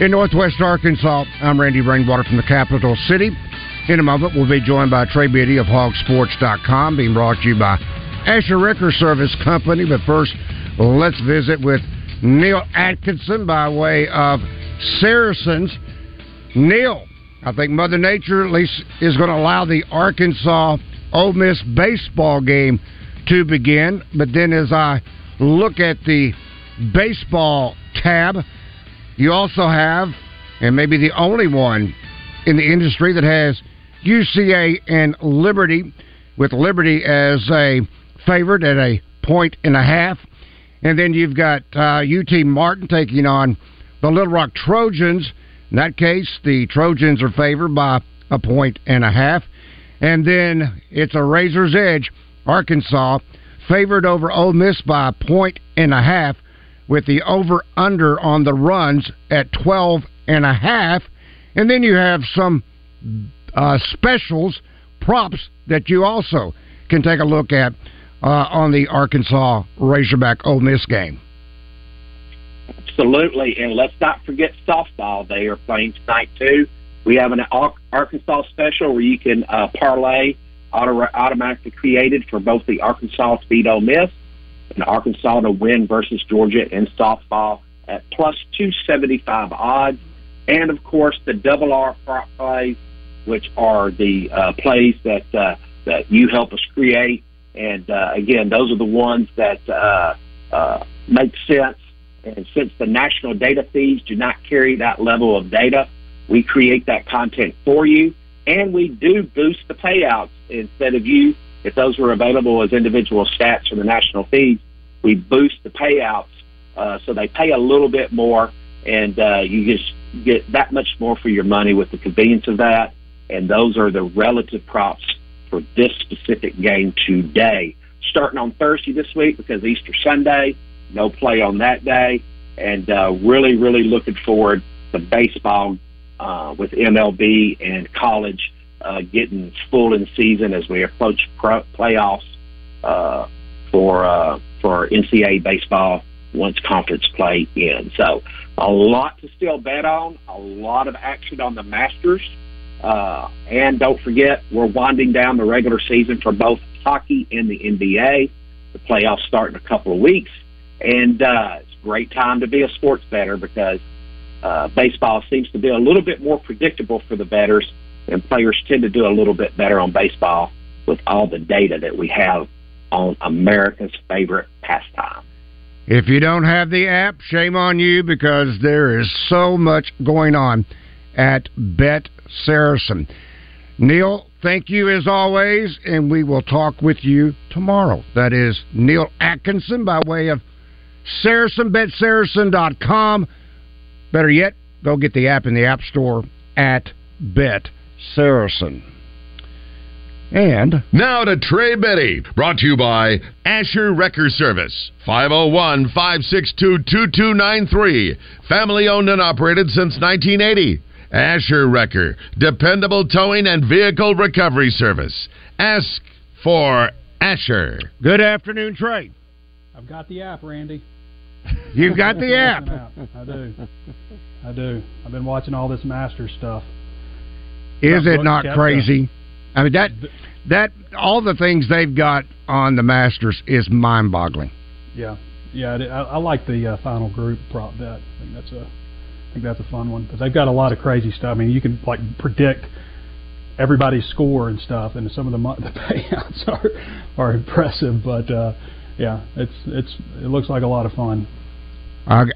in Northwest Arkansas. I'm Randy Rainwater from the capital city. In a moment, we'll be joined by Trey Biddy of HogSports.com, being brought to you by Asher Wrecker Service Company. But first, let's visit with Neil Atkinson by way of Saracens. Neil, I think Mother Nature at least is going to allow the Arkansas Ole Miss baseball game to begin. But then as I look at the baseball tab, you also have, and maybe the only one in the industry that has UCA and Liberty, with Liberty as a favorite at a point and a half. And then you've got uh, UT Martin taking on the Little Rock Trojans. In that case, the Trojans are favored by a point and a half. And then it's a razor's edge. Arkansas favored over Ole Miss by a point and a half with the over under on the runs at 12 and a half. And then you have some uh, specials, props that you also can take a look at uh, on the Arkansas Razorback Ole Miss game. Absolutely, and let's not forget softball. They are playing tonight too. We have an Arkansas special where you can uh, parlay auto- automatically created for both the Arkansas to beat Ole Miss and Arkansas to win versus Georgia in softball at plus 275 odds. And of course, the double R prop plays, which are the uh, plays that uh, that you help us create. And uh, again, those are the ones that uh, uh, make sense. And since the national data feeds do not carry that level of data, we create that content for you. And we do boost the payouts instead of you if those were available as individual stats from the national feeds, we boost the payouts uh, so they pay a little bit more, and uh, you just get that much more for your money with the convenience of that. And those are the relative props for this specific game today. Starting on Thursday this week because Easter Sunday, no play on that day, and uh, really, really looking forward to baseball uh, with MLB and college uh, getting full in season as we approach pro- playoffs uh, for uh, for NCAA baseball once conference play ends. So a lot to still bet on, a lot of action on the Masters, uh, and don't forget we're winding down the regular season for both hockey and the NBA. The playoffs start in a couple of weeks, and uh, it's a great time to be a sports better because uh, baseball seems to be a little bit more predictable for the betters and players tend to do a little bit better on baseball with all the data that we have on America's favorite pastime. If you don't have the app, shame on you because there is so much going on at Bet Saracen. Neil, thank you as always, and we will talk with you tomorrow. That is Neil Atkinson by way of Saracen, BetSaracen.com. Better yet, go get the app in the App Store at Bet Saracen. And now to Trey Biddy, brought to you by Asher Wrecker Service, 501 562 2293. Family owned and operated since 1980. Asher Wrecker, dependable towing and vehicle recovery service. Ask for Asher. Good afternoon, Trey. I've got the app, Randy. You've got the app. I do. I do. I've been watching all this master stuff. Is it not crazy? I mean that that all the things they've got on the Masters is mind-boggling. Yeah, Yeah, I, I like the uh, final group prop bet. I think that's a, I think that's a fun one. But they've got a lot of crazy stuff. I mean, you can like predict everybody's score and stuff, and some of the the payouts are are impressive. But uh, yeah, it's it's it looks like a lot of fun.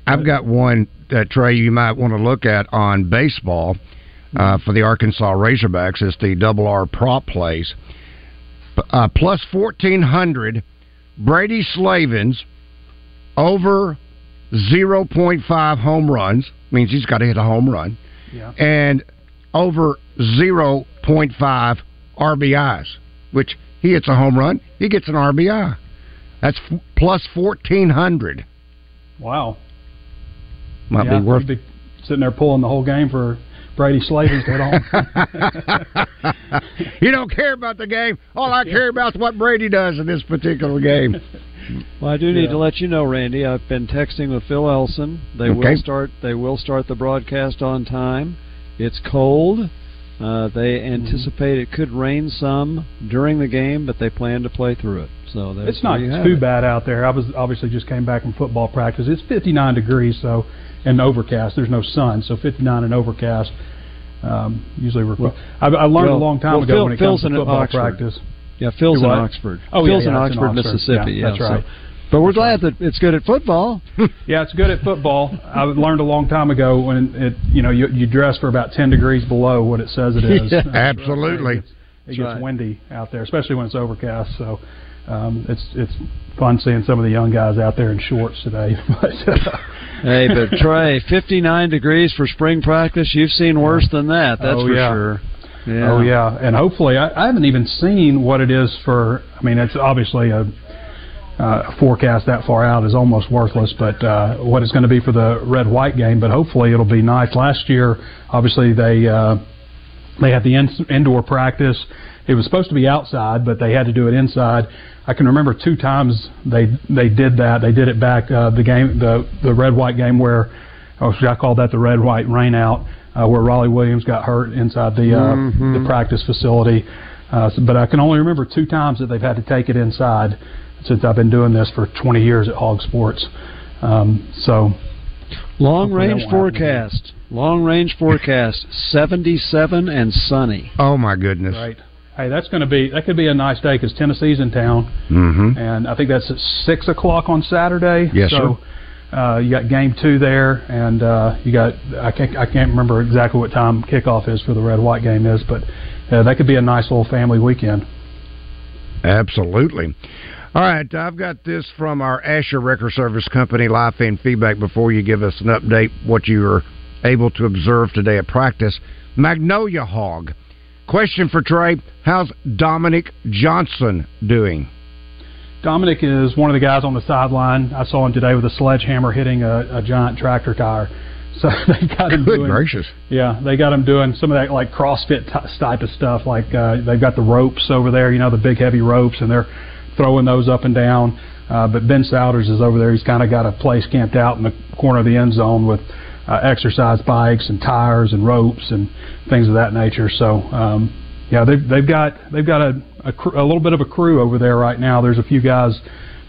I've got one that Trey you might want to look at on baseball uh, for the Arkansas Razorbacks. It's the double R prop plays. Uh, plus fourteen hundred. Brady Slavens over zero point five home runs means he's got to hit a home run. Yeah. And over zero point five RBIs, which he hits a home run, he gets an RBI. That's f- plus fourteen hundred. Wow. Might yeah, be worth be sitting there pulling the whole game for Brady Slavens to hit home. you don't care about the game. All I care about is what Brady does in this particular game. Well, I do need yeah. to let you know, Randy. I've been texting with Phil Elson. They okay. will start. They will start the broadcast on time. It's cold. Uh, they mm-hmm. anticipate it could rain some during the game, but they plan to play through it. So it's not too it. bad out there. I was obviously just came back from football practice. It's 59 degrees, so and overcast. There's no sun, so 59 and overcast. Um, usually, well, I, I learned well, a long time well, ago Phil, when it Phil's comes to football Oxford. practice. Yeah, Phil's in Oxford. Oh, Phil's yeah, in, yeah, Oxford, in Oxford, Mississippi. Yeah, that's right. So, but we're glad that it's good at football. yeah, it's good at football. I learned a long time ago when it, you know, you, you dress for about 10 degrees below what it says it is. yeah, absolutely. It gets, it gets right. windy out there, especially when it's overcast. So um, it's it's fun seeing some of the young guys out there in shorts today. hey, but Trey, 59 degrees for spring practice. You've seen worse than that. That's oh, for yeah. sure. Yeah. Oh yeah, and hopefully I, I haven't even seen what it is for. I mean, it's obviously a uh, forecast that far out is almost worthless. But uh, what it's going to be for the red white game, but hopefully it'll be nice. Last year, obviously they uh, they had the in- indoor practice. It was supposed to be outside, but they had to do it inside. I can remember two times they they did that. They did it back uh, the game the the red white game where oh should I call that the red white rain out uh, where Rawleigh Williams got hurt inside the uh, mm-hmm. the practice facility. Uh, but I can only remember two times that they've had to take it inside since I've been doing this for 20 years at Hog Sports. Um, so, long range forecast, long range forecast, 77 and sunny. Oh my goodness! Right. Hey, that's going to be that could be a nice day because Tennessee's in town, mm-hmm. and I think that's at six o'clock on Saturday. Yes, so, sir. Uh, you got game two there, and uh, you got I can't I can't remember exactly what time kickoff is for the red white game is, but uh, that could be a nice little family weekend. Absolutely. All right, I've got this from our Asher Wrecker Service Company live fan feedback before you give us an update what you were able to observe today at practice. Magnolia Hog. Question for Trey How's Dominic Johnson doing? Dominic is one of the guys on the sideline. I saw him today with a sledgehammer hitting a, a giant tractor tire. So they got him Good doing. gracious! Yeah, they got him doing some of that like CrossFit t- type of stuff. Like uh, they've got the ropes over there, you know, the big heavy ropes, and they're throwing those up and down. Uh, but Ben Sowders is over there. He's kind of got a place camped out in the corner of the end zone with uh, exercise bikes and tires and ropes and things of that nature. So um, yeah, they've they've got they've got a, a, cr- a little bit of a crew over there right now. There's a few guys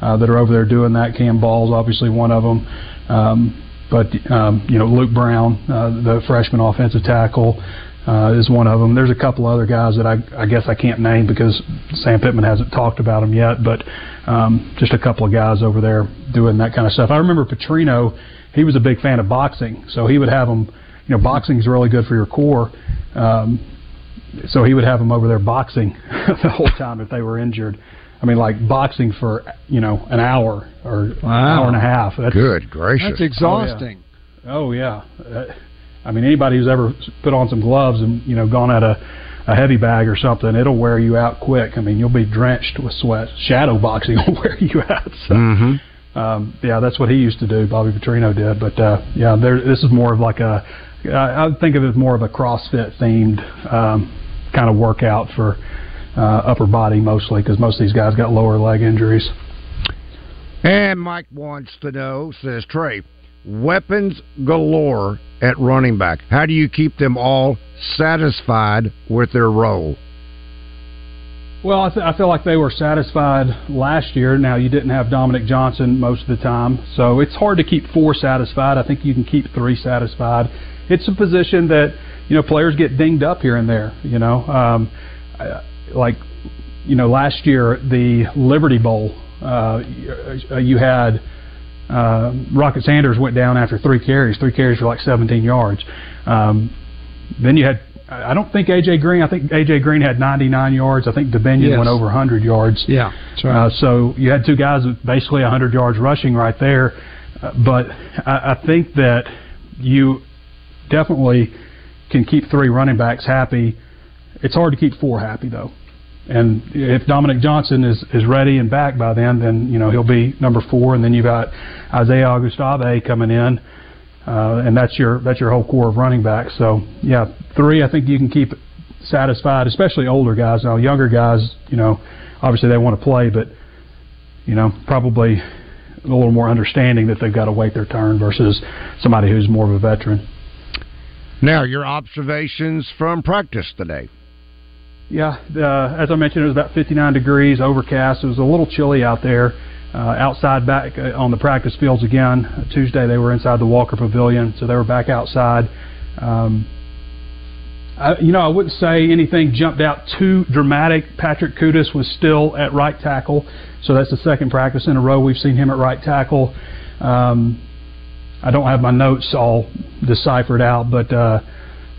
uh, that are over there doing that. Cam Ball's obviously one of them. Um, but um, you know Luke Brown, uh, the freshman offensive tackle, uh, is one of them. There's a couple other guys that I, I guess I can't name because Sam Pittman hasn't talked about them yet, but um, just a couple of guys over there doing that kind of stuff. I remember Petrino, he was a big fan of boxing, so he would have them. You know, boxing is really good for your core. Um, so he would have them over there boxing the whole time if they were injured. I mean, like boxing for you know an hour or wow. hour and a half. That's, Good gracious, that's exhausting. Oh yeah. Oh, yeah. Uh, I mean, anybody who's ever put on some gloves and you know gone at a a heavy bag or something, it'll wear you out quick. I mean, you'll be drenched with sweat. Shadow boxing will wear you out. So, mm-hmm. Um, yeah, that's what he used to do. Bobby Petrino did. But uh, yeah, there. This is more of like a. I think of it as more of a CrossFit themed um, kind of workout for uh, upper body mostly, because most of these guys got lower leg injuries. And Mike wants to know, says Trey, weapons galore at running back. How do you keep them all satisfied with their role? Well, I, th- I, feel like they were satisfied last year. Now you didn't have Dominic Johnson most of the time, so it's hard to keep four satisfied. I think you can keep three satisfied. It's a position that you know players get dinged up here and there. You know, um, like you know last year the Liberty Bowl, uh, you had uh, Rocket Sanders went down after three carries. Three carries for like 17 yards. Um, then you had I don't think AJ Green. I think AJ Green had 99 yards. I think Dubinion yes. went over 100 yards. Yeah, right. Uh, so you had two guys with basically 100 yards rushing right there. Uh, but I, I think that you definitely can keep three running backs happy. It's hard to keep four happy though. And if Dominic Johnson is, is ready and back by then, then you know he'll be number four. And then you've got Isaiah Augustave coming in uh, and that's your that's your whole core of running backs. So yeah, three I think you can keep satisfied, especially older guys. Now younger guys, you know, obviously they want to play, but you know probably a little more understanding that they've got to wait their turn versus somebody who's more of a veteran. Now your observations from practice today. Yeah, uh, as I mentioned, it was about 59 degrees, overcast. It was a little chilly out there uh, outside back uh, on the practice fields again. Tuesday they were inside the Walker Pavilion, so they were back outside. Um, I, you know, I wouldn't say anything jumped out too dramatic. Patrick Kutas was still at right tackle, so that's the second practice in a row we've seen him at right tackle. Um, I don't have my notes all deciphered out, but uh,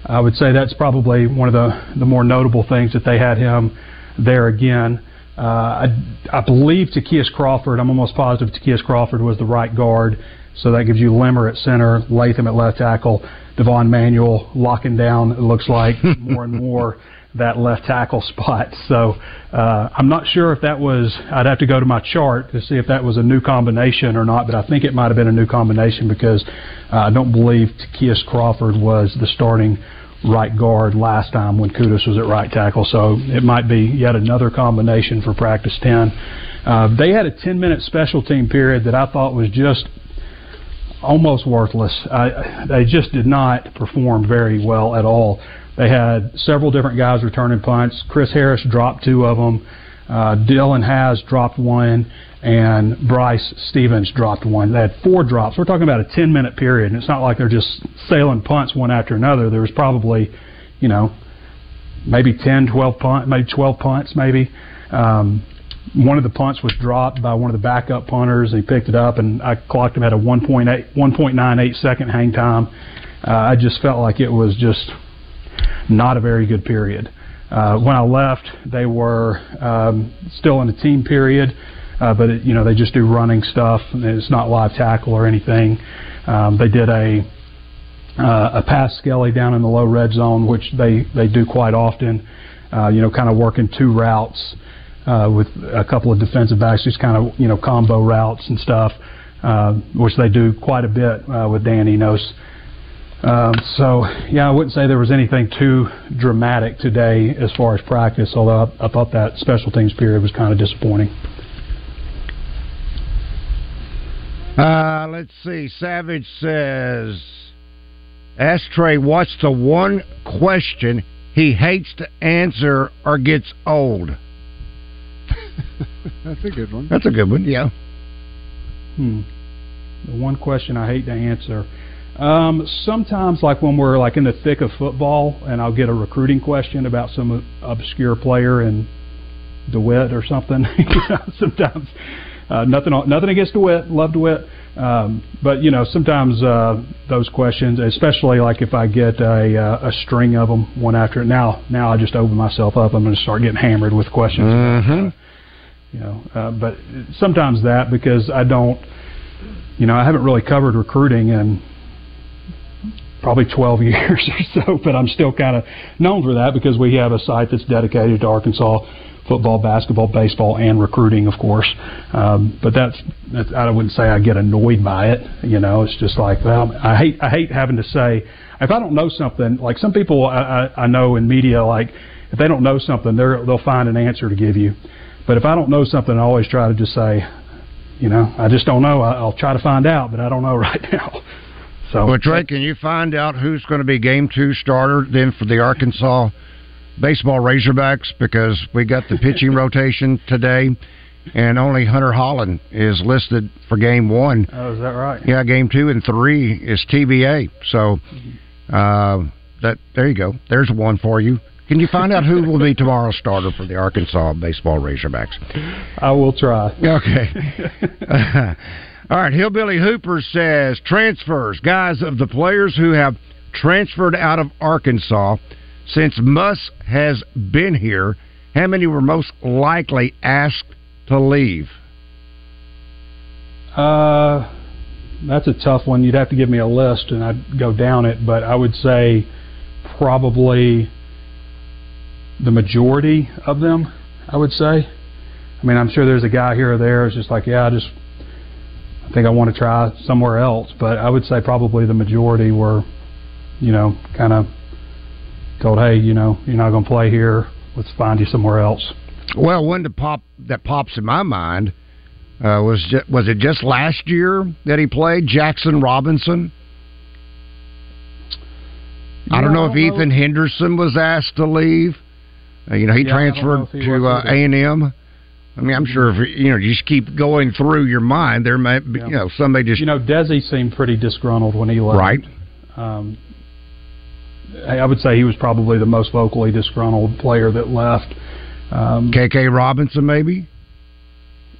I would say that's probably one of the the more notable things that they had him there again. Uh, I, I believe Ty'Kieast Crawford, I'm almost positive Ty'Kieast Crawford was the right guard. So that gives you Limmer at center, Latham at left tackle, Devon Manuel locking down, it looks like, more and more that left tackle spot. So uh, I'm not sure if that was, I'd have to go to my chart to see if that was a new combination or not, but I think it might have been a new combination because uh, I don't believe Ty'Kieast Crawford was the starting right guard last time when Kutas was at right tackle. So it might be yet another combination for practice 10. Uh, they had a 10 minute special team period that I thought was just almost worthless. I, they just did not perform very well at all. They had several different guys returning punts. Chris Harris dropped two of them. Uh, Dylan Hasz dropped one, and Bryce Stephens dropped one. They had four drops. We're talking about a 10 minute period, and it's not like they're just sailing punts one after another. There was probably, you know, maybe 10, 12 punts, maybe 12 punts, maybe. Um, one of the punts was dropped by one of the backup punters. He picked it up, and I clocked him at a 1.8, 1.98 second hang time. Uh, I just felt like it was just not a very good period. Uh, when I left, they were um, still in a team period uh, but it, you know they just do running stuff. It's not live tackle or anything. Um, they did a uh, a pass skelly down in the low red zone, which they they do quite often. Uh, you know, kind of working two routes uh, with a couple of defensive backs, just kind of you know combo routes and stuff, uh, which they do quite a bit uh, with Dan Enos. Um, so yeah, I wouldn't say there was anything too dramatic today as far as practice. Although I, I thought that special teams period was kind of disappointing. Uh, let's see. Savage says, Ask Trey, what's the one question he hates to answer or gets old? That's a good one. That's a good one, yeah. Hmm. The one question I hate to answer. Um, sometimes, like when we're like in the thick of football, and I'll get a recruiting question about some obscure player in DeWitt or something. sometimes uh, nothing, nothing against DeWitt. Love DeWitt. Um, but you know, sometimes uh, those questions, especially like if I get a, uh, a string of them one after now, now I just open myself up. I'm going to start getting hammered with questions. Mm-hmm. Uh, you know, uh, but sometimes that because I don't, you know, I haven't really covered recruiting in probably 12 years or so, but I'm still kind of known for that because we have a site that's dedicated to Arkansas football, basketball, baseball, and recruiting, of course. Um, but that's, that's I wouldn't say I get annoyed by it. You know, it's just like well, I hate I hate having to say if I don't know something. Like some people I, I, I know in media, like if they don't know something, they're they'll find an answer to give you. But if I don't know something, I always try to just say, you know, I just don't know. I, I'll try to find out, but I don't know right now. So, well, Trey, can you find out who's going to be game two starter then for the Arkansas baseball Razorbacks because we got the pitching rotation today, and only Hunter Hollan is listed for game one. Oh, is that right? Yeah, game two and three is TBA. So uh, that there you go. There's one for you. Can you find out who will be tomorrow's starter for the Arkansas baseball Razorbacks? I will try. Okay. All right, Hillbilly Hooper says transfers, guys, of the players who have transferred out of Arkansas since Muss has been here, how many were most likely asked to leave? Uh, that's a tough one. You'd have to give me a list, and I'd go down it. But I would say probably the majority of them. I would say. I mean, I'm sure there's a guy here or there who's just like, yeah, I just I think I want to try somewhere else. But I would say probably the majority were, you know, kind of told, hey, you know, you're not going to play here. Let's find you somewhere else. Well, one that pop that pops in my mind uh, was just, was it just last year that he played Jackson Robinson? I don't know if Ethan Henderson was asked to leave. Uh, you know, he yeah, transferred he to uh, A and M. I mean, I'm sure if you know, you just keep going through your mind, there may be, Yeah. you know, somebody just You know, Desi seemed pretty disgruntled when he left. right. Um, I I would say he was probably the most vocally disgruntled player that left. Um, KK Robinson, maybe.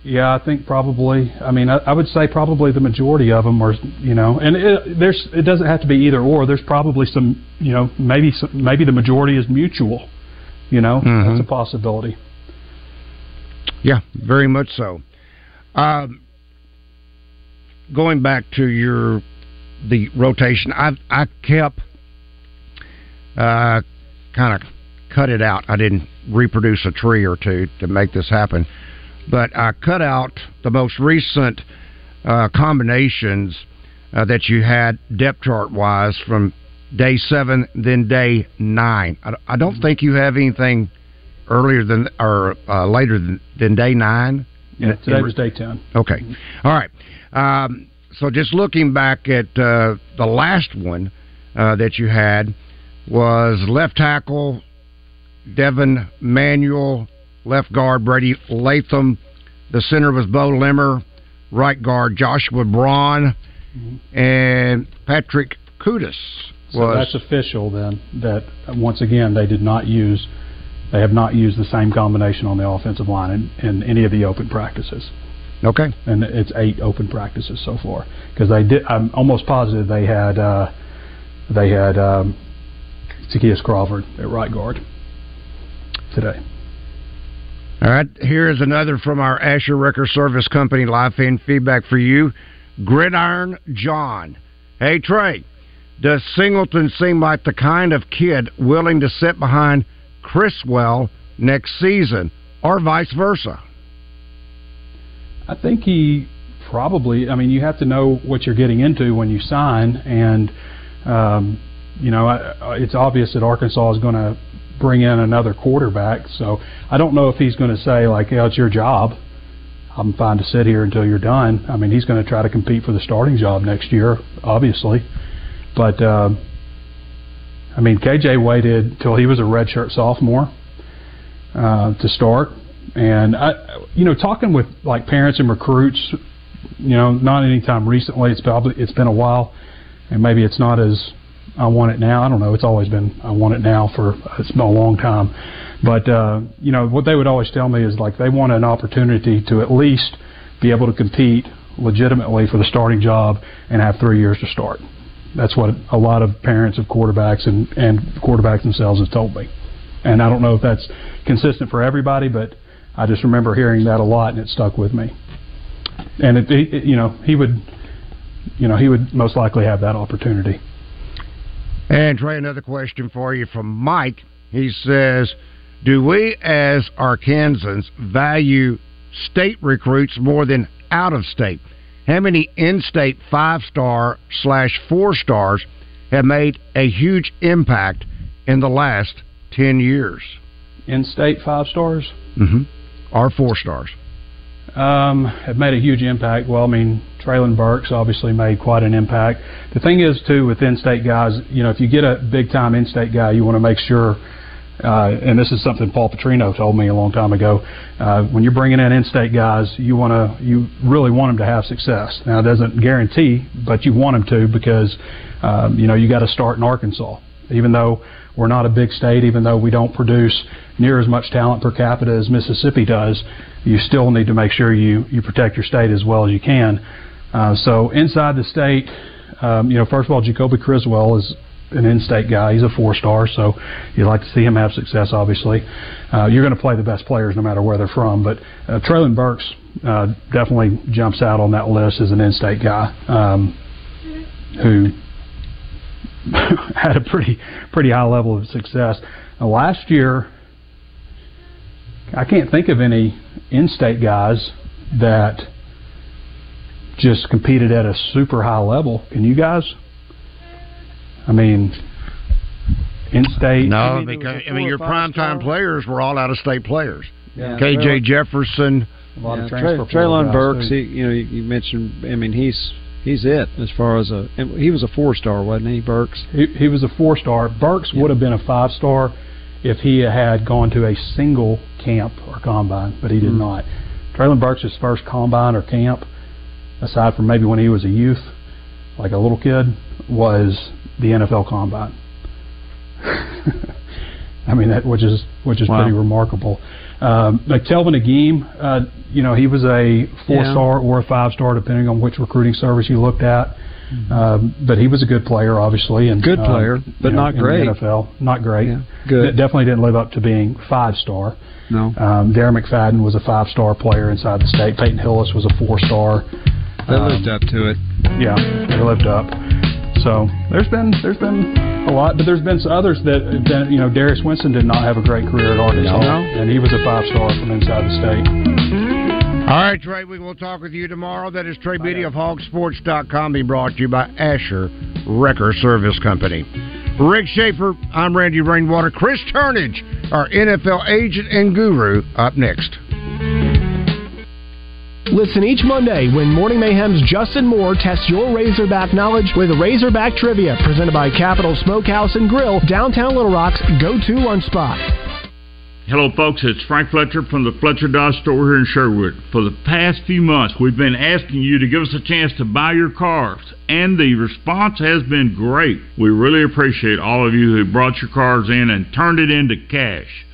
Yeah, I think probably. I mean, I, I would say probably the majority of them are, you know, and it, there's it doesn't have to be either or. There's probably some, you know, maybe some, maybe the majority is mutual. You know, Mhm. that's a possibility. Yeah, very much so. Um, going back to your the rotation, I I kept uh, kind of cut it out. I didn't reproduce a tree or two to make this happen, but I cut out the most recent uh, combinations uh, that you had depth chart wise from day seven, then day nine. I, I don't think you have anything earlier than or uh, later than, than day nine. Yeah, today was day ten. Okay, all right. Um, so just looking back at uh, the last one uh, that you had was left tackle Devon Manuel, left guard Brady Latham, the center was Beaux Limmer, right guard Joshua Braun, and Patrick Kutas So that's official then. That once again they did not use. They have not used the same combination on the offensive line in, in any of the open practices. okay. and it's eight open practices so far. Because they did, I'm almost positive they had uh, they had um, Ty'Kieast Crawford at right guard today. All right, here is another from our Asher Wrecker Service Company live fan feedback for you. Gridiron John. Hey, Trey, does Singleton seem like the kind of kid willing to sit behind Criswell next season, or vice versa? I think he probably. I mean, you have to know what you're getting into when you sign, and um, you know, I, it's obvious that Arkansas is going to bring in another quarterback. So I don't know if he's going to say like, "Yeah, it's your job. I'm fine to sit here until you're done." I mean, he's going to try to compete for the starting job next year, obviously. But um, I mean, KJ waited till he was a redshirt sophomore uh, to start, and I, you know, talking with like parents and recruits, you know, not anytime recently. It's probably it's been a while, and maybe it's not as I want it now. I don't know. It's always been I want it now for it's been a long time, but uh, you know what they would always tell me is like they want an opportunity to at least be able to compete legitimately for the starting job and have three years to start. That's what a lot of parents of quarterbacks and and quarterbacks themselves have told me, and I don't know if that's consistent for everybody, but I just remember hearing that a lot and it stuck with me. And it, it you know he would, you know he would most likely have that opportunity. And Trey, another question for you from Mike. He says, "Do we as Arkansans value state recruits more than out of state? How many in-state five-star slash four stars have made a huge impact in the last ten years? In-state five stars Mm-hmm. Or four stars? Um, have made a huge impact. Well, I mean Treylon Burks obviously made quite an impact. The thing is too with in-state guys, you know, if you get a big-time in-state guy, you want to make sure uh, and this is something Paul Petrino told me a long time ago. Uh, when you're bringing in in-state guys, you want to, you really want them to have success. Now, it doesn't guarantee, but you want them to because, um, you know, you got to start in Arkansas. Even though we're not a big state, even though we don't produce near as much talent per capita as Mississippi does, you still need to make sure you you protect your state as well as you can. Uh, so inside the state, um, you know, first of all, Jacoby Criswell is an in-state guy. He's a four-star, so you'd like to see him have success. Obviously, uh, you're going to play the best players no matter where they're from. But uh, Treylon Burks uh, definitely jumps out on that list as an in-state guy um, who had a pretty pretty high level of success. Uh, last year, I can't think of any in-state guys that just competed at a super high level. Can you guys? I mean, in-state. No, I mean, because I mean your four or five primetime star. players were all out-of-state players. Yeah, KJ Jefferson. a lot yeah, of transfer portal Treylon guys, Burks, he, you know, you, you mentioned. I mean, he's he's it as far as a. and He was a four star, wasn't he, Burks? He, he was a four star. Burks would have been a five star if he had gone to a single camp or combine, but he did Mhm. not. Treylon Burks' first combine or camp, aside from maybe when he was a youth, like a little kid, was the NFL combine. I mean that, which is which is Wow. pretty remarkable. Um, like Telvin Agim, uh, you know, he was a four star or a five star, depending on which recruiting service you looked at. Um, but he was a good player, obviously, and Good um, player, but you know, not in great. The NFL, not great. Yeah, good. De- definitely didn't live up to being five star. No. Um, Darren McFadden was a five star player inside the state. Peyton Hillis was a four star. They lived up to it. Yeah, they lived up. So there's been there's been a lot, but there's been some others that you know Darius Winston did not have a great career at Arkansas, No. and he was a five star from inside the state. All right, Trey, we will talk with you tomorrow. That is Trey Biddy of hogsports.com being brought to you by Asher Wrecker Service Company. Rick Schaefer, I'm Randy Rainwater. Chris Turnage, our NFL agent and guru, up next. Listen each Monday when Morning Mayhem's Justin Moore tests your Razorback knowledge with Razorback Trivia, presented by Capital Smokehouse and Grill, downtown Little Rock's go-to lunch spot. Hello, folks. It's Frank Fletcher from the Fletcher Dodge store here in Sherwood. For the past few months, we've been asking you to give us a chance to buy your cars, and the response has been great. We really appreciate all of you who brought your cars in and turned it into cash.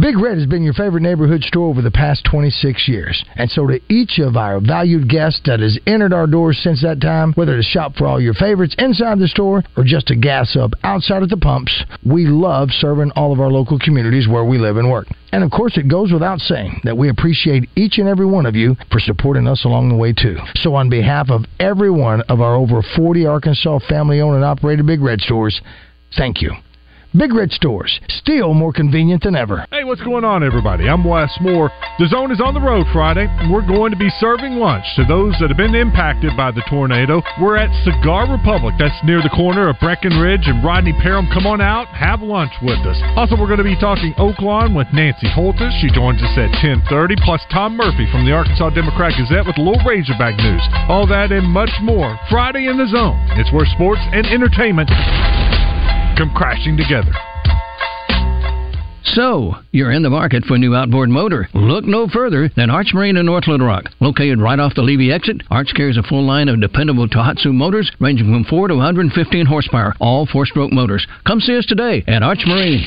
Big Red has been your favorite neighborhood store over the past 26 years. And so to each of our valued guests that has entered our doors since that time, whether to shop for all your favorites inside the store or just to gas up outside at the pumps, we love serving all of our local communities where we live and work. And of course, it goes without saying that we appreciate each and every one of you for supporting us along the way, too. So, on behalf of every one of our over 40 Arkansas family owned and operated Big Red stores, thank you. Big Red Stores, still more convenient than ever. Hey, what's going on, everybody? I'm Wes Moore. The Zone is on the road Friday, we're going to be serving lunch to those that have been impacted by the tornado. We're at Cigar Republic. That's near the corner of Breckenridge and Rodney Parham. Come on out, have lunch with us. Also, we're going to be talking Oaklawn with Nancy Holthus. She joins us at 10:30. Plus, Tom Murphy from the Arkansas Democrat Gazette with a little Razorback news. All that and much more. Friday in the Zone. It's where sports and entertainment come crashing together. So, you're in the market for a new outboard motor. Look no further than Arch Marine in North Little Rock. Located right off the Levy exit, Arch carries a full line of dependable Tohatsu motors ranging from 4 to 115 horsepower, all four stroke motors. Come see us today at Arch Marine.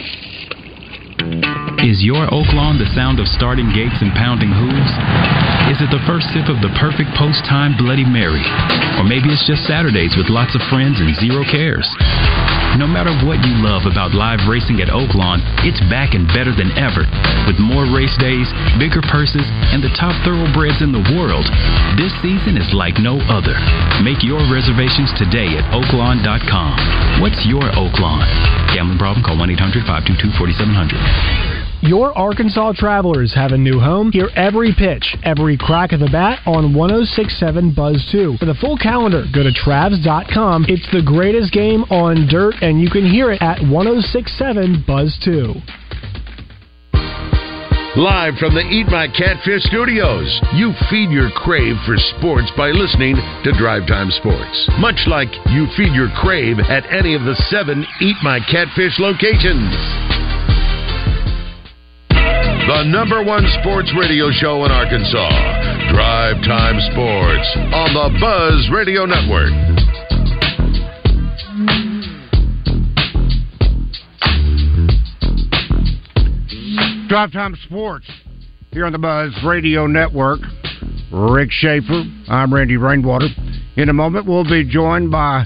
Is your oak lawn the sound of starting gates and pounding hooves? Is it the first sip of the perfect post time Bloody Mary? Or maybe it's just Saturdays with lots of friends and zero cares? No matter what you love about live racing at Oaklawn, it's back and better than ever. With more race days, bigger purses, and the top thoroughbreds in the world, this season is like no other. Make your reservations today at oaklawn.com. What's your Oaklawn? Gambling problem? Call 1 800 522 4700. Your Arkansas travelers have a new home. Hear every pitch, every crack of the bat on 1067 Buzz 2. For the full calendar, go to Travs.com. It's the greatest game on dirt, and you can hear it at 1067 Buzz 2. Live from the Eat My Catfish studios, you feed your crave for sports by listening to Drive Time Sports. Much like you feed your crave at any of the seven Eat My Catfish locations. The number one sports radio show in Arkansas. Drive Time Sports on the Buzz Radio Network. Drive Time Sports here on the Buzz Radio Network. Rick Schaefer. I'm Randy Rainwater. In a moment, we'll be joined by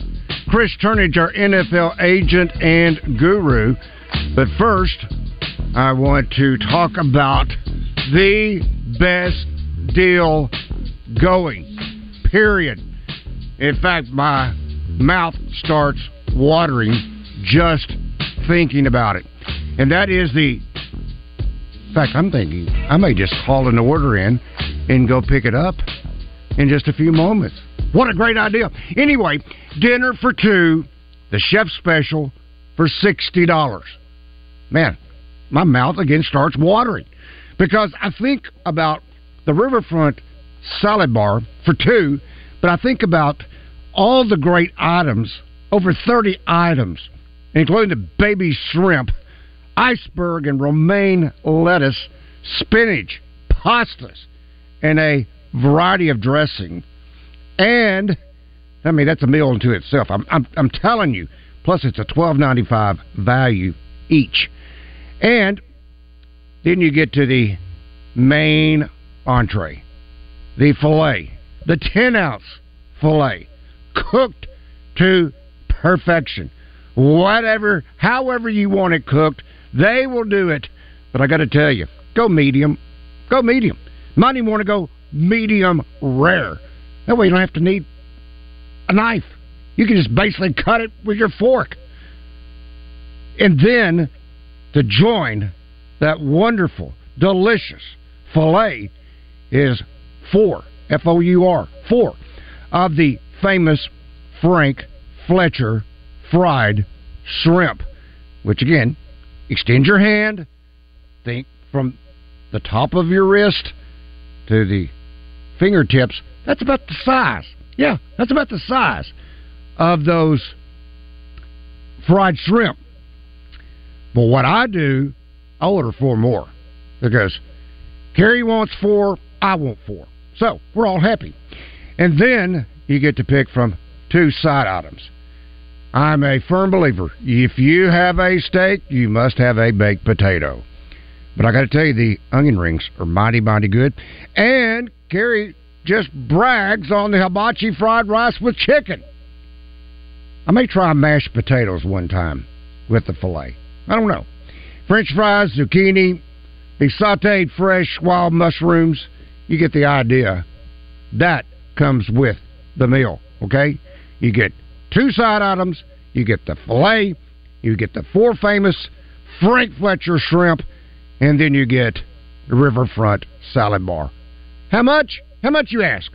Chris Turnage, our NFL agent and guru. But first, I want to talk about the best deal going. Period. In fact, my mouth starts watering just thinking about it. And that is the in fact, I'm thinking I may just call an order in and go pick it up in just a few moments. What a great idea. Anyway, dinner for two, the chef special for $60. Man, my mouth again starts watering because I think about the riverfront salad bar for two, but I think about all the great items, over 30 items, including the baby shrimp, iceberg and romaine lettuce, spinach, pastas, and a variety of dressing. And I mean that's a meal unto itself. I'm I'm, I'm telling you. Plus, it's a twelve ninety five value each. And then you get to the main entree, the filet, the 10 ounce filet, cooked to perfection. Whatever, however you want it cooked, they will do it. But I got to tell you, go medium. Go medium. Might even want to go medium rare. That way you don't have to need a knife. You can just basically cut it with your fork. And then to join that wonderful, delicious filet is four, F O U R, four of the famous Frank Fletcher fried shrimp, which again, extend your hand, think from the top of your wrist to the fingertips. That's about the size. Yeah, that's about the size of those fried shrimp. But what I do, I order four more because Carrie wants four, I want four. So we're all happy. And then you get to pick from two side items. I'm a firm believer. If you have a steak, you must have a baked potato. But I got to tell you, the onion rings are mighty, mighty good. And Carrie just brags on the hibachi fried rice with chicken. I may try mashed potatoes one time with the filet. I don't know. French fries, zucchini, the sauteed fresh wild mushrooms. You get the idea. That comes with the meal, okay? You get two side items, you get the filet, you get the four famous Frank Fletcher shrimp, and then you get the riverfront salad bar. How much? How much you ask?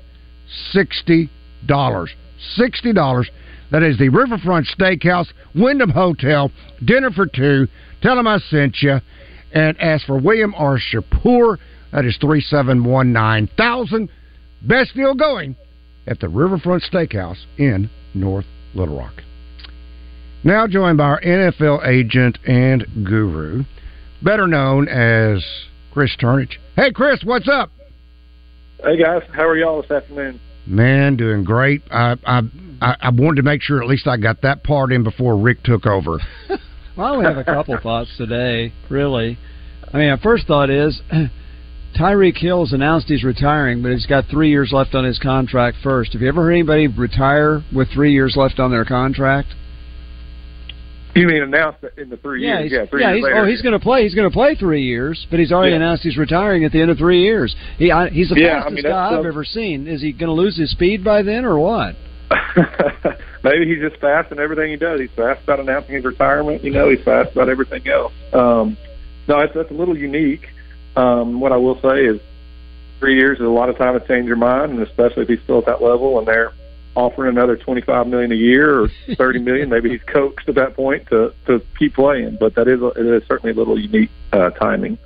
Sixty dollars. Sixty dollars that is the Riverfront Steakhouse, Wyndham Hotel, dinner for two. Tell them I sent you. And ask for William R. Shapur. That is 3719,000. Best deal going at the Riverfront Steakhouse in North Little Rock. Now joined by our NFL agent and guru, better known as Chris Turnage. Hey, Chris, what's up? Hey, guys. How are y'all this afternoon? Man, doing great. I, I I, wanted to make sure at least I got that part in before Rick took over. well, I only have a couple thoughts today. Really, I mean, my first thought is Tyreek Hill's announced he's retiring, but he's got three years left on his contract. First, have you ever heard anybody retire with three years left on their contract? You mean announced in the three yeah, years? Yeah, three yeah. years He's, later. oh, he's going to play. He's going to play three years, but he's already Yeah. announced he's retiring at the end of three years. He I, he's the Yeah, I fastest mean, that's guy I've ever seen. Is he going to lose his speed by then, or what? Maybe he's just fast in everything he does. He's fast about announcing his retirement. You know, he's fast about everything else. Um, no, it's, that's a little unique. Um, what I will say is, three years is a lot of time to change your mind, and especially if he's still at that level and they're offering another twenty-five million a year or thirty million. Maybe he's coaxed at that point to to keep playing. But that is a, it is certainly a little unique uh, timing.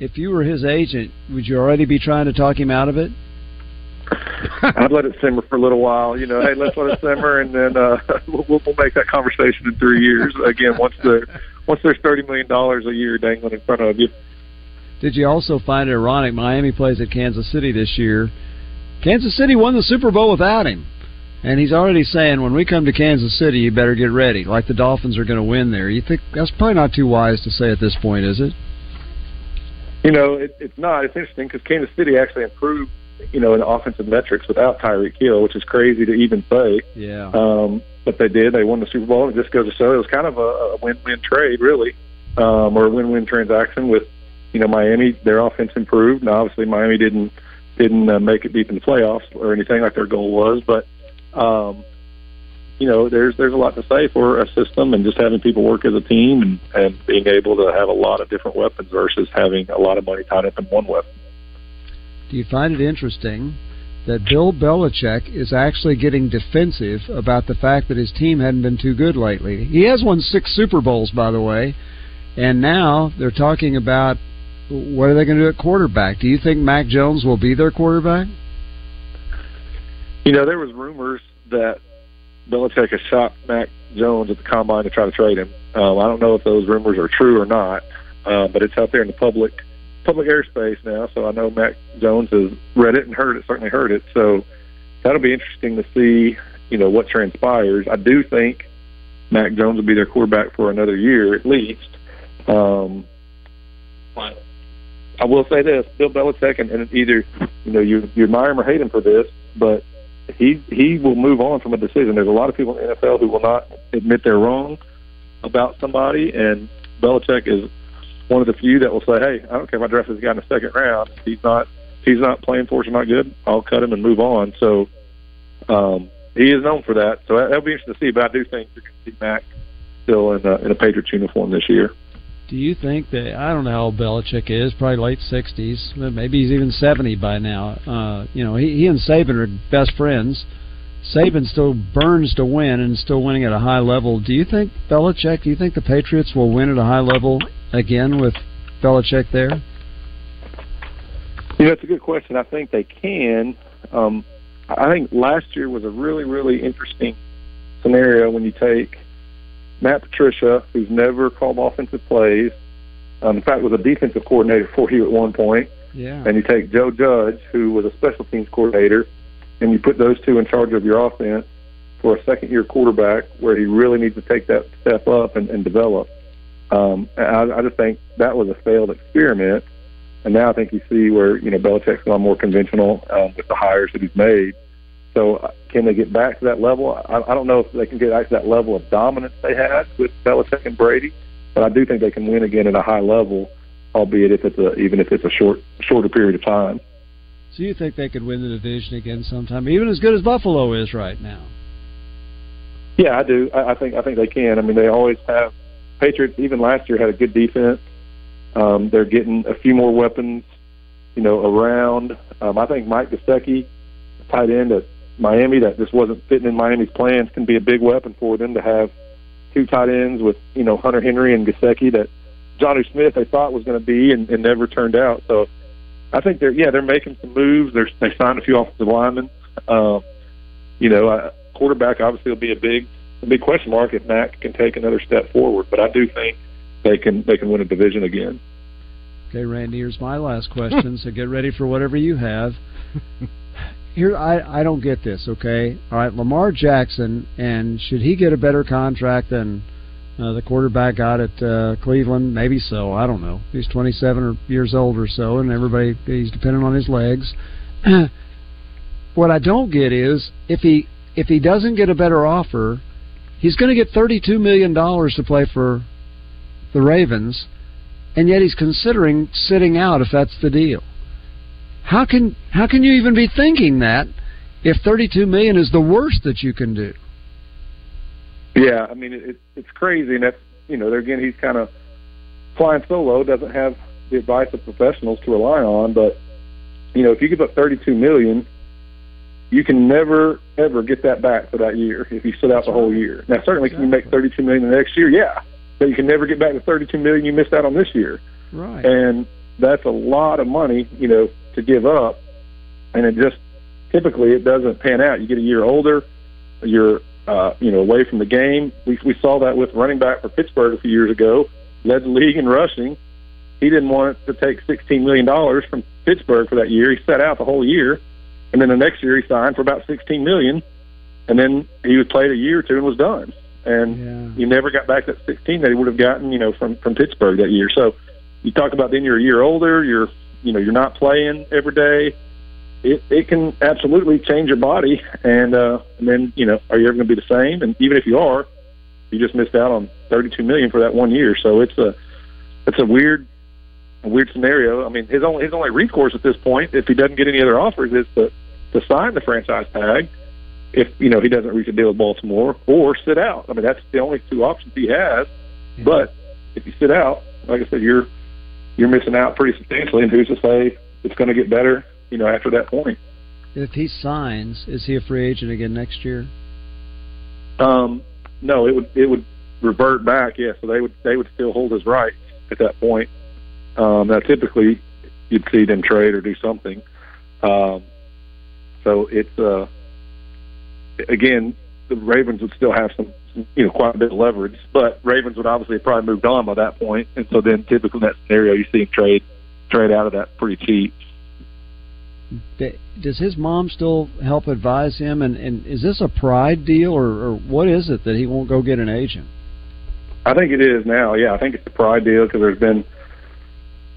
If you were his agent, would you already be trying to talk him out of it? I'd let it simmer for a little while. You know, hey, let's let it simmer, and then uh, we'll, we'll make that conversation in three years. Again, once there once there's thirty million dollars a year dangling in front of you. Did you also find it ironic? Miami plays at Kansas City this year. Kansas City won the Super Bowl without him. And he's already saying, when we come to Kansas City, you better get ready. Like the Dolphins are going to win there. You think that's probably not too wise to say at this point, is it? You know, it, it's not. It's interesting because Kansas City actually improved, you know, in offensive metrics without Tyreek Hill, which is crazy to even say. Yeah. Um, but they did. They won the Super Bowl. And it just goes to show it was kind of a, a win-win trade, really, um, or a win-win transaction with, you know, Miami. Their offense improved. and obviously, Miami didn't didn't uh, make it deep in the playoffs or anything like their goal was, but um, you know, there's there's a lot to say for a system and just having people work as a team and and being able to have a lot of different weapons versus having a lot of money tied up in one weapon. Do you find it interesting that Bill Belichick is actually getting defensive about the fact that his team hadn't been too good lately? He has won six Super Bowls, by the way, and now they're talking about what are they going to do at quarterback? Do you think Mac Jones will be their quarterback? You know, there was rumors that Belichick has shot Mac Jones at the combine to try to trade him. Um, I don't know if those rumors are true or not, uh, but it's out there in the public public airspace now. So I know Mac Jones has read it and heard it. Certainly heard it. So that'll be interesting to see. You know what transpires. I do think Mac Jones will be their quarterback for another year at least. Um, but I will say this: Bill Belichick, and, and either you know you you admire him or hate him for this, but he he will move on from a decision. There's a lot of people in the NFL who will not admit they're wrong about somebody, and Belichick is one of the few that will say, "Hey, I don't care if I draft this guy in the second round. He's not he's not playing for us not good, I'll cut him and move on." So um, he is known for that. So that, that'll be interesting to see. But I do think you're going to see Mac still in a, in a Patriots uniform this year. Do you think that I don't know how old Belichick is? Probably late sixties. Maybe he's even seventy by now. Uh, you know, he, he and Saban are best friends. Saban still burns to win and still winning at a high level. Do you think Belichick? Do you think the Patriots will win at a high level again with Belichick there? You know, it's a good question. I think they can. Um, I think last year was a really, really interesting scenario when you take Matt Patricia, who's never called offensive plays, um, in fact was a defensive coordinator for you at one point, Yeah. and you take Joe Judge, who was a special teams coordinator, and you put those two in charge of your offense for a second year quarterback where he really needs to take that step up and, and develop. Um, I, I just think that was a failed experiment. And now I think you see where, you know, Belichick's gone more conventional um, with the hires that he's made. So uh, can they get back to that level? I, I don't know if they can get back to that level of dominance they had with Belichick and Brady, but I do think they can win again at a high level, albeit if it's a, even if it's a short shorter period of time. So you think they could win the division again sometime, even as good as Buffalo is right now? Yeah, I do. I, I think I think they can. I mean, they always have. Patriots even last year had a good defense. Um, they're getting a few more weapons, you know, around. Um, I think Mike Gesicki, tight end at Miami, that just wasn't fitting in Miami's plans, can be a big weapon for them to have two tight ends with you know Hunter Henry and Gesicki that Jonnu Smith they thought was going to be and, and never turned out. So I think they're yeah they're making some moves. They're, they signed a few offensive linemen. Um, you know, uh, quarterback obviously will be a big a big question mark if Mac can take another step forward. But I do think they can they can win a division again. Okay, Randy, here's my last question. so get ready for whatever you have. Here, I I don't get this. Okay, all right, Lamar Jackson, and should he get a better contract than uh, the quarterback got at uh, Cleveland? Maybe so. I don't know. He's 27 or years old or so, and everybody he's dependent on his legs. what I don't get is if he if he doesn't get a better offer, He's going to get thirty-two million dollars to play for the Ravens, and yet he's considering sitting out if that's the deal. How can how can you even be thinking that if thirty-two million is the worst that you can do? Yeah, I mean it, it's crazy, and that's you know, there again he's kind of flying solo, doesn't have the advice of professionals to rely on. But you know, if you give up thirty-two million, you can never ever get that back for that year if you sit out the whole year. Now, certainly, can you make thirty-two million the next year? Yeah, but you can never get back the thirty-two million you missed out on this year. Right. And that's a lot of money, you know, to give up, and it just typically it doesn't pan out. You get a year older, you're uh, you know away from the game. We we saw that with running back for Pittsburgh a few years ago, led the league in rushing. He didn't want to take sixteen million dollars from Pittsburgh for that year. He sat out the whole year, and then the next year he signed for about sixteen million, and then he would play a year or two and was done. And yeah. he never got back that sixteen that he would have gotten, you know, from from Pittsburgh that year. So you talk about then you're a year older, you're you know you're not playing every day. It it can absolutely change your body, and uh, and then you know are you ever going to be the same? And even if you are, you just missed out on 32 million for that one year. So it's a it's a weird a weird scenario. I mean, his only his only recourse at this point, if he doesn't get any other offers, is to to sign the franchise tag. If you know he doesn't reach a deal with Baltimore, or sit out. I mean, that's the only two options he has. Yeah. But if you sit out, like I said, you're you're missing out pretty substantially. And who's to say it's going to get better? You know, after that point. If he signs, is he a free agent again next year? Um, no, it would it would revert back. Yeah, so they would they would still hold his rights at that point. Um, now, typically, you'd see them trade or do something. Um, so it's uh, again, the Ravens would still have some, you know, quite a bit of leverage, but Ravens would obviously have probably moved on by that point, and so then typically in that scenario, you see him trade trade out of that pretty cheap. Does his mom still help advise him? And, and is this a pride deal, or, or what is it that he won't go get an agent? I think it is now. Yeah, I think it's a pride deal because there's been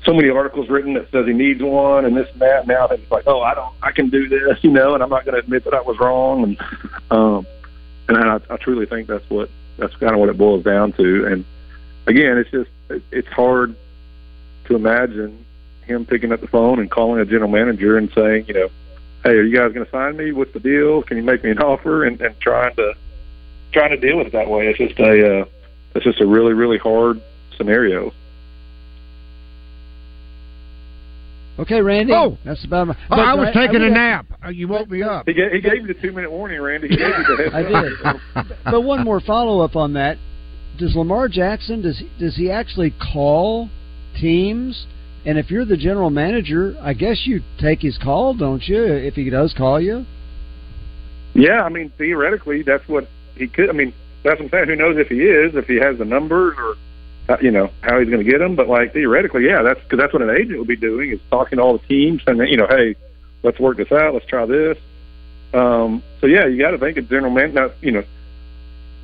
so many articles written that says he needs one and this and that. Now think it's like, oh, I don't, I can do this, you know, and I'm not going to admit that I was wrong. And um, and I, I truly think that's what that's kind of what it boils down to. And again, it's just it, it's hard to imagine him picking up the phone and calling a general manager and saying, you know, hey, are you guys going to sign me? What's the deal? Can you make me an offer? And, and trying to trying to deal with it that way. It's just a uh, it's just a really really hard scenario. Okay, Randy. Oh, that's about. My, oh, I was taking I, a nap. Uh, You woke me up. He gave, he gave you the two minute warning, Randy. He gave you the I up. did. but one more follow up on that. Does Lamar Jackson does he, does he actually call teams? And if you're the general manager, I guess you take his call, don't you? If he does call you. Yeah, I mean theoretically that's what he could. I mean that's what I'm saying. Who knows if he is, if he has the numbers or uh, you know how he's going to get them. But like theoretically, yeah, that's because that's what an agent would be doing is talking to all the teams and you know, hey, let's work this out. Let's try this. Um, so yeah, you got to think a general man. Now you know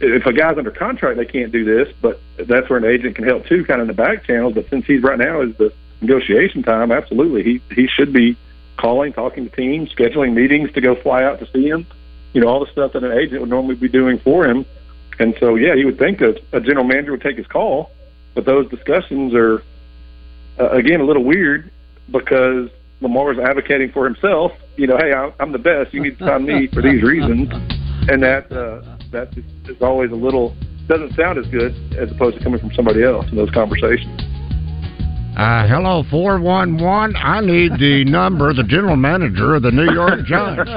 if a guy's under contract, they can't do this, but that's where an agent can help too, kind of in the back channels. But since he's right now is the negotiation time, absolutely, he he should be calling, talking to teams, scheduling meetings to go fly out to see him. You know, all the stuff that an agent would normally be doing for him. And so, yeah, you would think that a general manager would take his call, but those discussions are uh, again a little weird because Lamar's advocating for himself. You know, hey, I'm, the best. You need to sign me for these reasons, and that uh, that is, is always a little doesn't sound as good as opposed to coming from somebody else in those conversations. Uh, hello, 411. I need the number of the general manager of the New York Giants.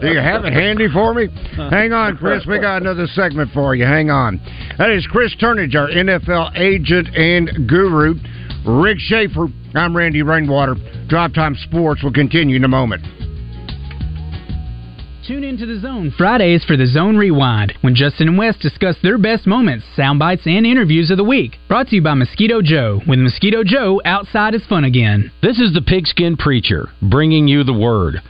Do you have it handy for me? Hang on, Chris. We got another segment for you. Hang on. That is Chris Turnage, our NFL agent and guru. Rick Shaeffer. I'm Randy Rainwater. Drive Time Sports will continue in a moment. Tune into the Zone Fridays for the Zone Rewind, when Justin and Wes discuss their best moments, sound bites, and interviews of the week. Brought to you by Mosquito Joe. With Mosquito Joe, outside is fun again. This is the Pigskin Preacher, bringing you the word.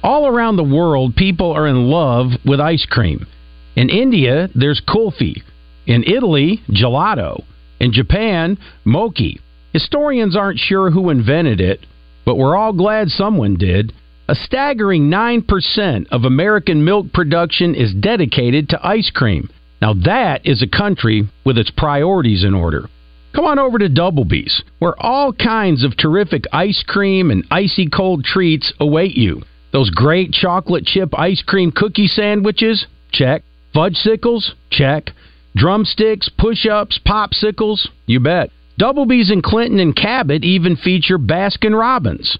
All around the world, people are in love with ice cream. In India, there's kulfi. In Italy, gelato. In Japan, mochi. Historians aren't sure who invented it, but we're all glad someone did. A staggering 9% of American milk production is dedicated to ice cream. Now that is a country with its priorities in order. Come on over to Doublebees, where all kinds of terrific ice cream and icy cold treats await you. Those great chocolate chip ice cream cookie sandwiches? Check. Fudge sickles? Check. Drumsticks, push ups, popsicles? You bet. Doublebees in Clinton and Cabot even feature Baskin Robbins.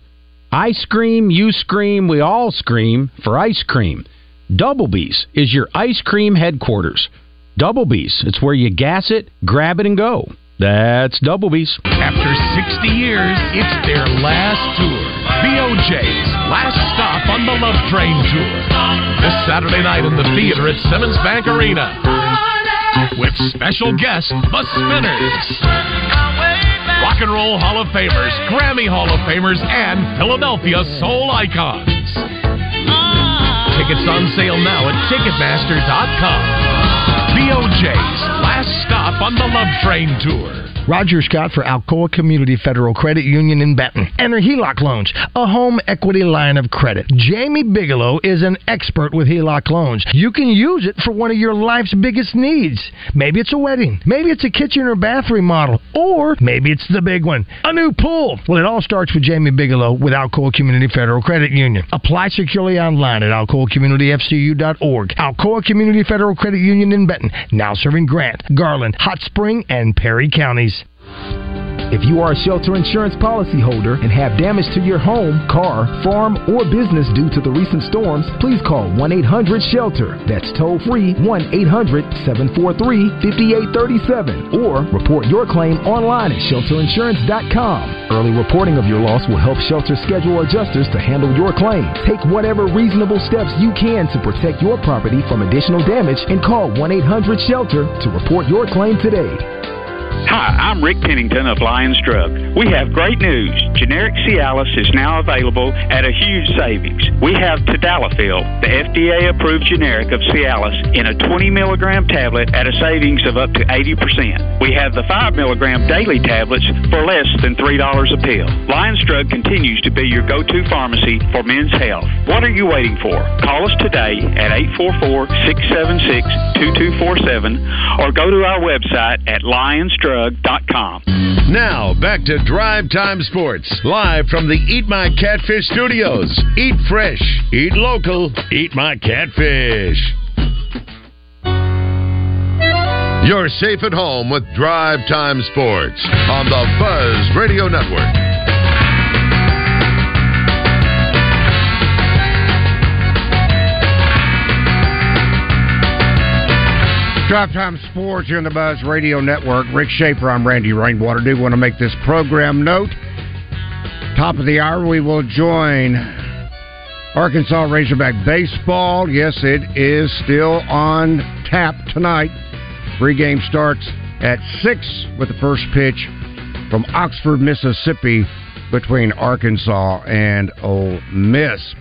I scream, you scream, we all scream for ice cream. Doublebees is your ice cream headquarters. Doublebees, it's where you gas it, grab it, and go. That's Doublebees. After 60 years, it's their last tour. The O'Jays' last stop on the Love Train Tour. This Saturday night in the theater at Simmons Bank Arena. With special guest, The Spinners. Rock and Roll Hall of Famers, Grammy Hall of Famers, and Philadelphia Soul Icons. Tickets on sale now at Ticketmaster.com. The O'Jays' last stop on the Love Train Tour. Roger Scott for Alcoa Community Federal Credit Union in Benton. Enter HELOC loans, a home equity line of credit. Jamie Bigelow is an expert with HELOC loans. You can use it for one of your life's biggest needs. Maybe it's a wedding, maybe it's a kitchen or bath remodel, or maybe it's the big one, a new pool. Well, it all starts with Jamie Bigelow with Alcoa Community Federal Credit Union. Apply securely online at alcoacommunityfcu.org. Alcoa Community Federal Credit Union in Benton, now serving Grant, Garland, Hot Spring, and Perry counties. If you are a shelter insurance policyholder and have damage to your home, car, farm, or business due to the recent storms, please call 1 800 SHELTER. That's toll free 1 800 743 5837 or report your claim online at shelterinsurance.com. Early reporting of your loss will help shelter schedule adjusters to handle your claim. Take whatever reasonable steps you can to protect your property from additional damage and call 1 800 SHELTER to report your claim today. Hi, I'm Rick Pennington of Lions Drug. We have great news. Generic Cialis is now available at a huge savings. We have Tadalafil, the FDA approved generic of Cialis, in a 20 milligram tablet at a savings of up to 80%. We have the 5 milligram daily tablets for less than $3 a pill. Lions Drug continues to be your go to pharmacy for men's health. What are you waiting for? Call us today at 844 676 2247 or go to our website at lionsdrug.com. Now, back to Drive Time Sports, live from the Eat My Catfish studios. Eat fresh, eat local, eat my catfish. You're safe at home with Drive Time Sports on the Buzz Radio Network. Drive Time Sports here on the Buzz Radio Network. Rick Shaeffer, I'm Randy Rainwater. Do want to make this program note. Top of the hour, we will join Arkansas Razorback Baseball. Yes, it is still on tap tonight. Pre-game starts at 6 with the first pitch from Oxford, Mississippi between Arkansas and Ole Miss.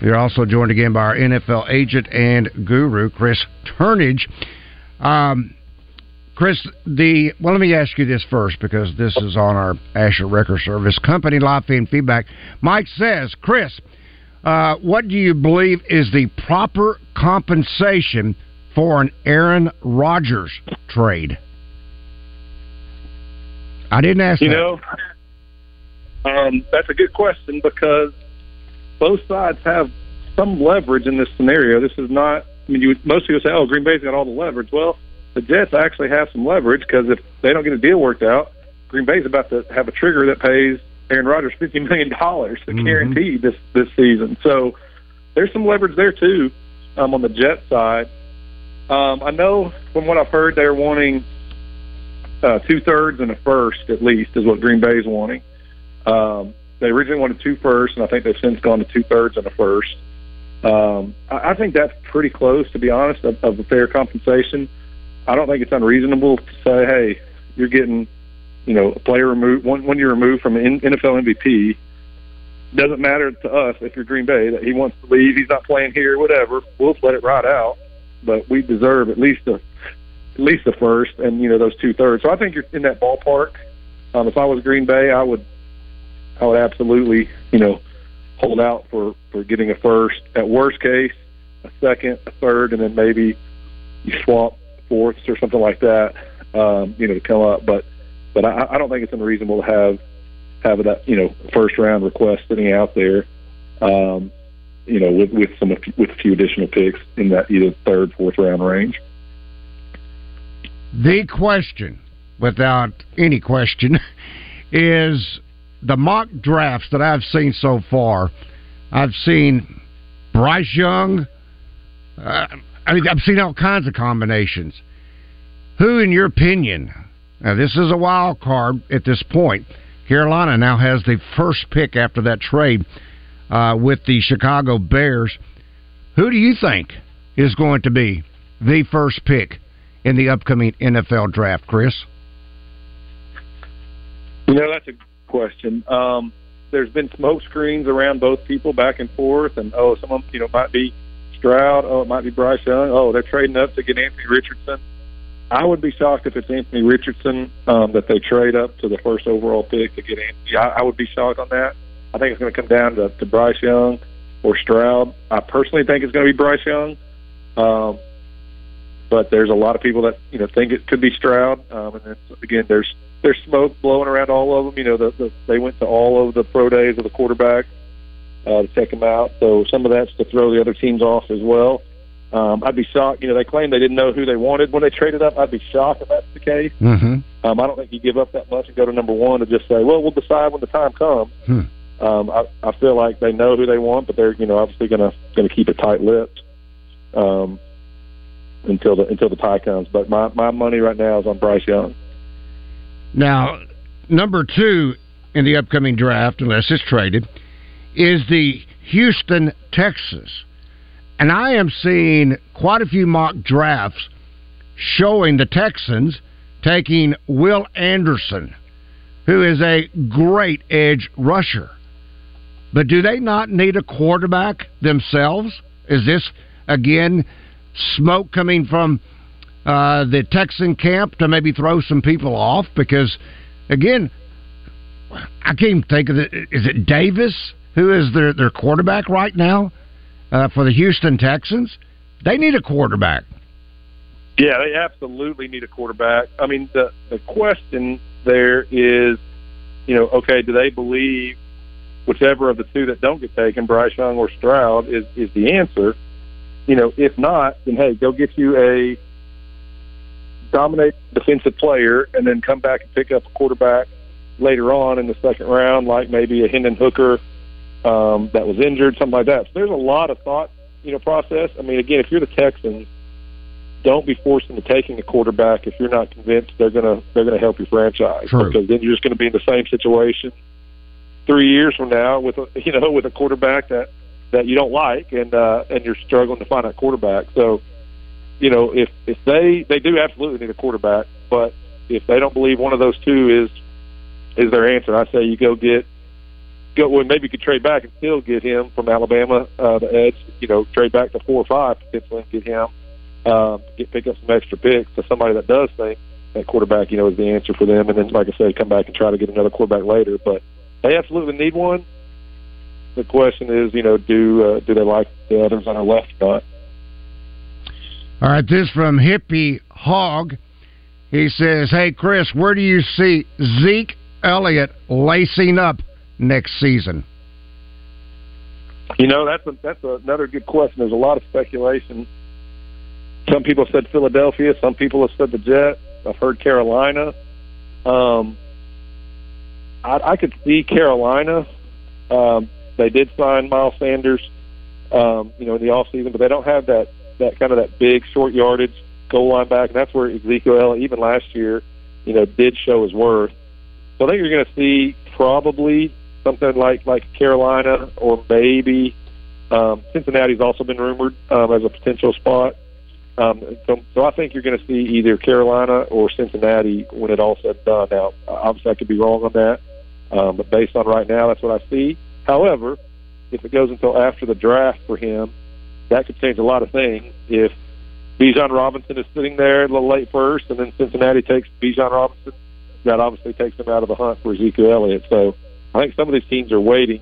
We are also joined again by our NFL agent and guru, Chris Turnage. Um, Chris, the well, let me ask you this first because this is on our Asher Wrecker Service company live feed feedback. Mike says, Chris, uh, what do you believe is the proper compensation for an Aaron Rodgers trade? I didn't ask. You that. know, um, that's a good question because both sides have some leverage in this scenario. This is not mean, you, most people say, "Oh, Green Bay's got all the leverage." Well, the Jets actually have some leverage because if they don't get a deal worked out, Green Bay's about to have a trigger that pays Aaron Rodgers fifty million dollars Mm-hmm. guaranteed this this season. So there's some leverage there too um, on the Jet side. Um, I know from what I've heard, they're wanting uh, two thirds and a first at least is what Green Bay's wanting. Um, they originally wanted two firsts, and I think they've since gone to two thirds and a first. Um, I, I think that's pretty close, to be honest, of, of a fair compensation. I don't think it's unreasonable to say, hey, you're getting, you know, a player removed one one year removed from an NFL MVP. Doesn't matter to us if you're Green Bay that he wants to leave, he's not playing here, whatever. We'll let it ride out, but we deserve at least a at least the first, and you know those two thirds. So I think you're in that ballpark. Um, if I was Green Bay, I would I would absolutely, you know, hold out for for getting a first. At worst case, a second, a third, and then maybe you swap fourths or something like that, um, you know, to come up. But but I, I don't think it's unreasonable to have have that you know first round request sitting out there. Um, you know, with with some with a few additional picks in that either third, fourth round range. The question, without any question, is the mock drafts that I've seen so far. I've seen Bryce Young. Uh, I mean, I've seen all kinds of combinations. Who, in your opinion, now this is a wild card at this point. Carolina now has the first pick after that trade uh, with the Chicago Bears. Who do you think is going to be the first pick in the upcoming NFL draft, Chris? You know, that's a question. Um, there's been smoke screens around both people back and forth, and oh, someone you know might be Stroud, oh, it might be Bryce Young, oh, they're trading up to get Anthony Richardson. I would be shocked if it's Anthony Richardson um, that they trade up to the first overall pick to get Anthony. I, I would be shocked on that. I think it's going to come down to, to Bryce Young or Stroud. I personally think it's going to be Bryce Young. Um, but there's a lot of people that you know think it could be Stroud. Um, and then again, there's there's smoke blowing around all of them. You know, the, the, they went to all of the pro days of the quarterback uh, to check them out. So some of that's to throw the other teams off as well. Um, I'd be shocked. You know, they claim they didn't know who they wanted when they traded up. I'd be shocked if that's the case. Mm-hmm. Um, I don't think you give up that much and go to number one and just say, "Well, we'll decide when the time comes." Hmm. Um, I, I feel like they know who they want, but they're you know obviously going to going to keep it tight-lipped um, until the until the tie comes. But my my money right now is on Bryce Young. Now, number two in the upcoming draft, unless it's traded, is the Houston Texans. And I am seeing quite a few mock drafts showing the Texans taking Will Anderson, who is a great edge rusher. But do they not need a quarterback themselves? Is this, again, smoke coming from uh, the Texan camp to maybe throw some people off? Because, again, I can't think of it. Is it Davis who is their, their quarterback right now? uh, for the Houston Texans. They need a quarterback. Yeah, they absolutely need a quarterback. I mean, the the question there is, you know, okay, do they believe whichever of the two that don't get taken, Bryce Young or Stroud, is is the answer? You know, if not, then hey, go get you a dominate defensive player, and then come back and pick up a quarterback later on in the second round, like maybe a Hendon Hooker um, that was injured, something like that. So there's a lot of thought, you know, process. I mean, again, if you're the Texans, don't be forced into taking a quarterback if you're not convinced they're gonna they're gonna help your franchise. True. Because then you're just going to be in the same situation three years from now with a you know with a quarterback that that you don't like and uh, and you're struggling to find that quarterback. So you know if if they they do absolutely need a quarterback, but if they don't believe one of those two is is their answer, I say you go get go well, maybe you could trade back and still get him from Alabama, uh, the edge. You know, trade back to four or five potentially and get him, um, get pick up some extra picks to somebody that does think that quarterback, you know, is the answer for them. And then, like I said, come back and try to get another quarterback later. But they absolutely need one. The question is, you know, do uh, do they like the others on their left or not? All right, this from Hippie Hog. He says, "Hey Chris, where do you see Zeke Elliott lacing up next season? You know, that's a, that's another good question. There's a lot of speculation. Some people said Philadelphia. Some people have said the Jets. I've heard Carolina. Um, I, I could see Carolina. Um, they did sign Miles Sanders, um, you know, in the off season, but they don't have that that kind of that big short yardage goal line back, and that's where Ezekiel, even last year, you know, did show his worth. So I think you're going to see probably something like like Carolina or maybe um, Cincinnati's also been rumored um, as a potential spot. Um, so, so I think you're going to see either Carolina or Cincinnati when it all said done. Now, obviously, I could be wrong on that, um, but based on right now, that's what I see. However, if it goes until after the draft for him, that could change a lot of things. If Bijan Robinson is sitting there a little late first, and then Cincinnati takes Bijan Robinson, that obviously takes them out of the hunt for Ezekiel Elliott. So I think some of these teams are waiting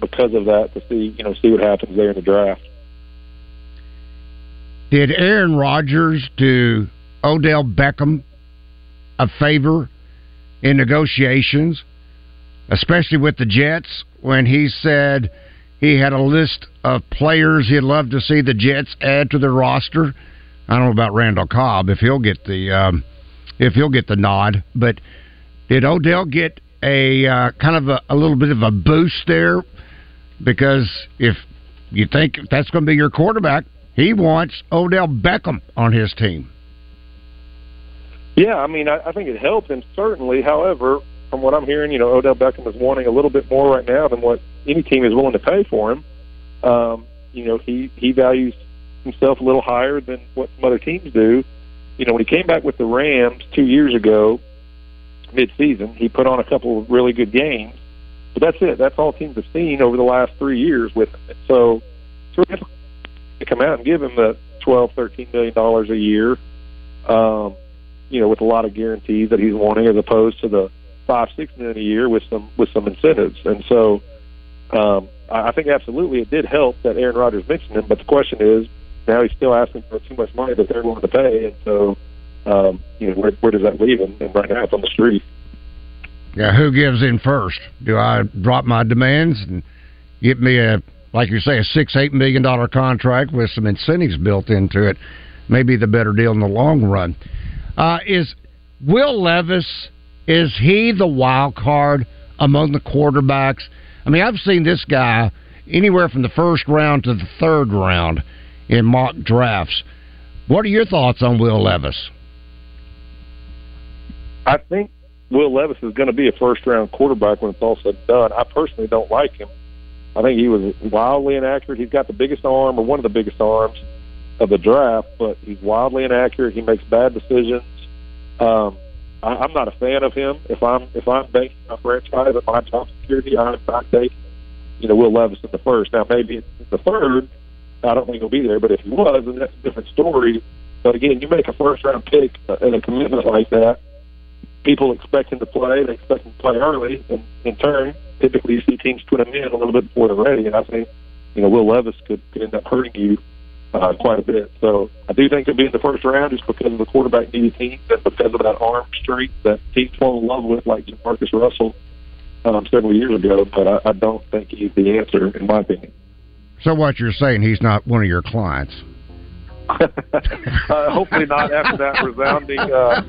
because of that to see you know see what happens there in the draft. Did Aaron Rodgers do Odell Beckham a favor in negotiations, especially with the Jets, when he said he had a list of players he'd love to see the Jets add to their roster. I don't know about Randall Cobb if he'll get the um, if he'll get the nod, but did Odell get a uh, kind of a, a little bit of a boost there? Because if you think that's going to be your quarterback, he wants Odell Beckham on his team. Yeah, I mean, I, I think it helped him certainly. However, from what I'm hearing, you know, Odell Beckham is wanting a little bit more right now than what any team is willing to pay for him. Um, you know, he he values himself a little higher than what some other teams do. You know, when he came back with the Rams two years ago, mid-season, he put on a couple of really good games. But that's it. That's all teams have seen over the last three years with him. So, to come out and give him the twelve, thirteen million dollars a year, um, you know, with a lot of guarantees that he's wanting, as opposed to the five, six million a year with some with some incentives. And so, um, I think absolutely it did help that Aaron Rodgers mentioned him. But the question is, now he's still asking for too much money that they're willing to pay, and so, um, you know, where, where does that leave him? And right now, it's on the street. Yeah, who gives in first? Do I drop my demands and get me a, like you say, a six, eight million dollar contract with some incentives built into it? Maybe the better deal in the long run. Uh, is Will Levis? Is he the wild card among the quarterbacks? I mean, I've seen this guy anywhere from the first round to the third round in mock drafts. What are your thoughts on Will Levis? I think Will Levis is going to be a first round quarterback when it's all said and done. I personally don't like him. I think he was wildly inaccurate. He's got the biggest arm, or one of the biggest arms of the draft, but he's wildly inaccurate. He makes bad decisions. Um, I, I'm not a fan of him. If I'm if I'm banking my franchise at my top security, I'm not taking you know Will Levis in the first. Now maybe it's the third. I don't think he'll be there, but if he was, then that's a different story. But again, you make a first round pick uh, and a commitment like that people expect him to play. They expect him to play early, and in turn, typically you see teams put him in a little bit before they're ready. And I think, you know, Will Levis could, could end up hurting you uh, quite a bit. So I do think he'll be in the first round just because of the quarterback needy teams and because of that arm strength that teams fall in love with, like Marcus Russell um, several years ago. But I, I don't think he's the answer, in my opinion. So what you're saying, he's not one of your clients? uh, hopefully not after that resounding uh,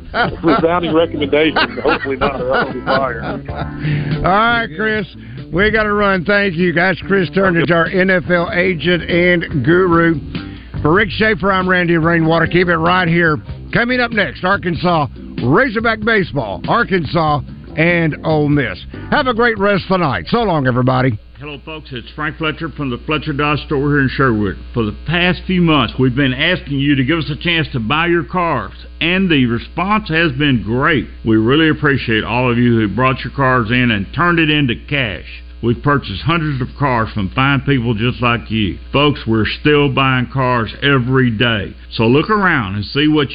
resounding recommendation. Hopefully not, or I'll be fired. All right, Chris. We got to run. Thank you. That's Chris Turnage, our NFL agent and guru. For Rick Shaeffer, I'm Randy Rainwater. Keep it right here. Coming up next, Arkansas Razorback Baseball, Arkansas and Ole Miss. Have a great rest of the night. So long, everybody. Hello, folks. It's Frank Fletcher from the Fletcher Dodge store here in Sherwood. For the past few months, we've been asking you to give us a chance to buy your cars, and the response has been great. We really appreciate all of you who brought your cars in and turned it into cash. We've purchased hundreds of cars from fine people just like you. Folks, we're still buying cars every day. So look around and see what you